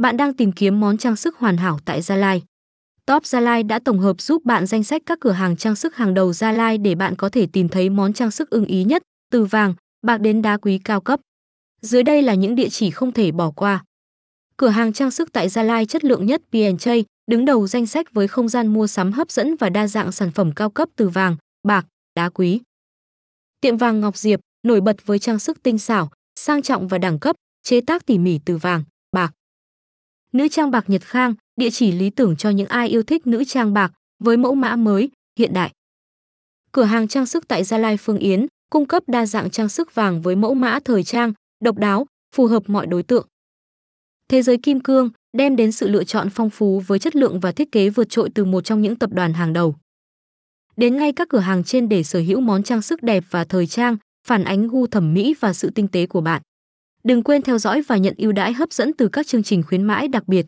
Bạn đang tìm kiếm món trang sức hoàn hảo tại Gia Lai. Top Gia Lai đã tổng hợp giúp bạn danh sách các cửa hàng trang sức hàng đầu Gia Lai để bạn có thể tìm thấy món trang sức ưng ý nhất, từ vàng, bạc đến đá quý cao cấp. Dưới đây là những địa chỉ không thể bỏ qua. Cửa hàng trang sức tại Gia Lai chất lượng nhất P&J, đứng đầu danh sách với không gian mua sắm hấp dẫn và đa dạng sản phẩm cao cấp từ vàng, bạc, đá quý. Tiệm vàng Ngọc Diệp, nổi bật với trang sức tinh xảo, sang trọng và đẳng cấp, chế tác tỉ mỉ từ vàng, bạc. Nữ trang bạc Nhật Khang, địa chỉ lý tưởng cho những ai yêu thích nữ trang bạc với mẫu mã mới, hiện đại. Cửa hàng trang sức tại Gia Lai Phương Yến cung cấp đa dạng trang sức vàng với mẫu mã thời trang, độc đáo, phù hợp mọi đối tượng. Thế giới kim cương đem đến sự lựa chọn phong phú với chất lượng và thiết kế vượt trội từ một trong những tập đoàn hàng đầu. Đến ngay các cửa hàng trên để sở hữu món trang sức đẹp và thời trang, phản ánh gu thẩm mỹ và sự tinh tế của bạn. Đừng quên theo dõi và nhận ưu đãi hấp dẫn từ các chương trình khuyến mãi đặc biệt.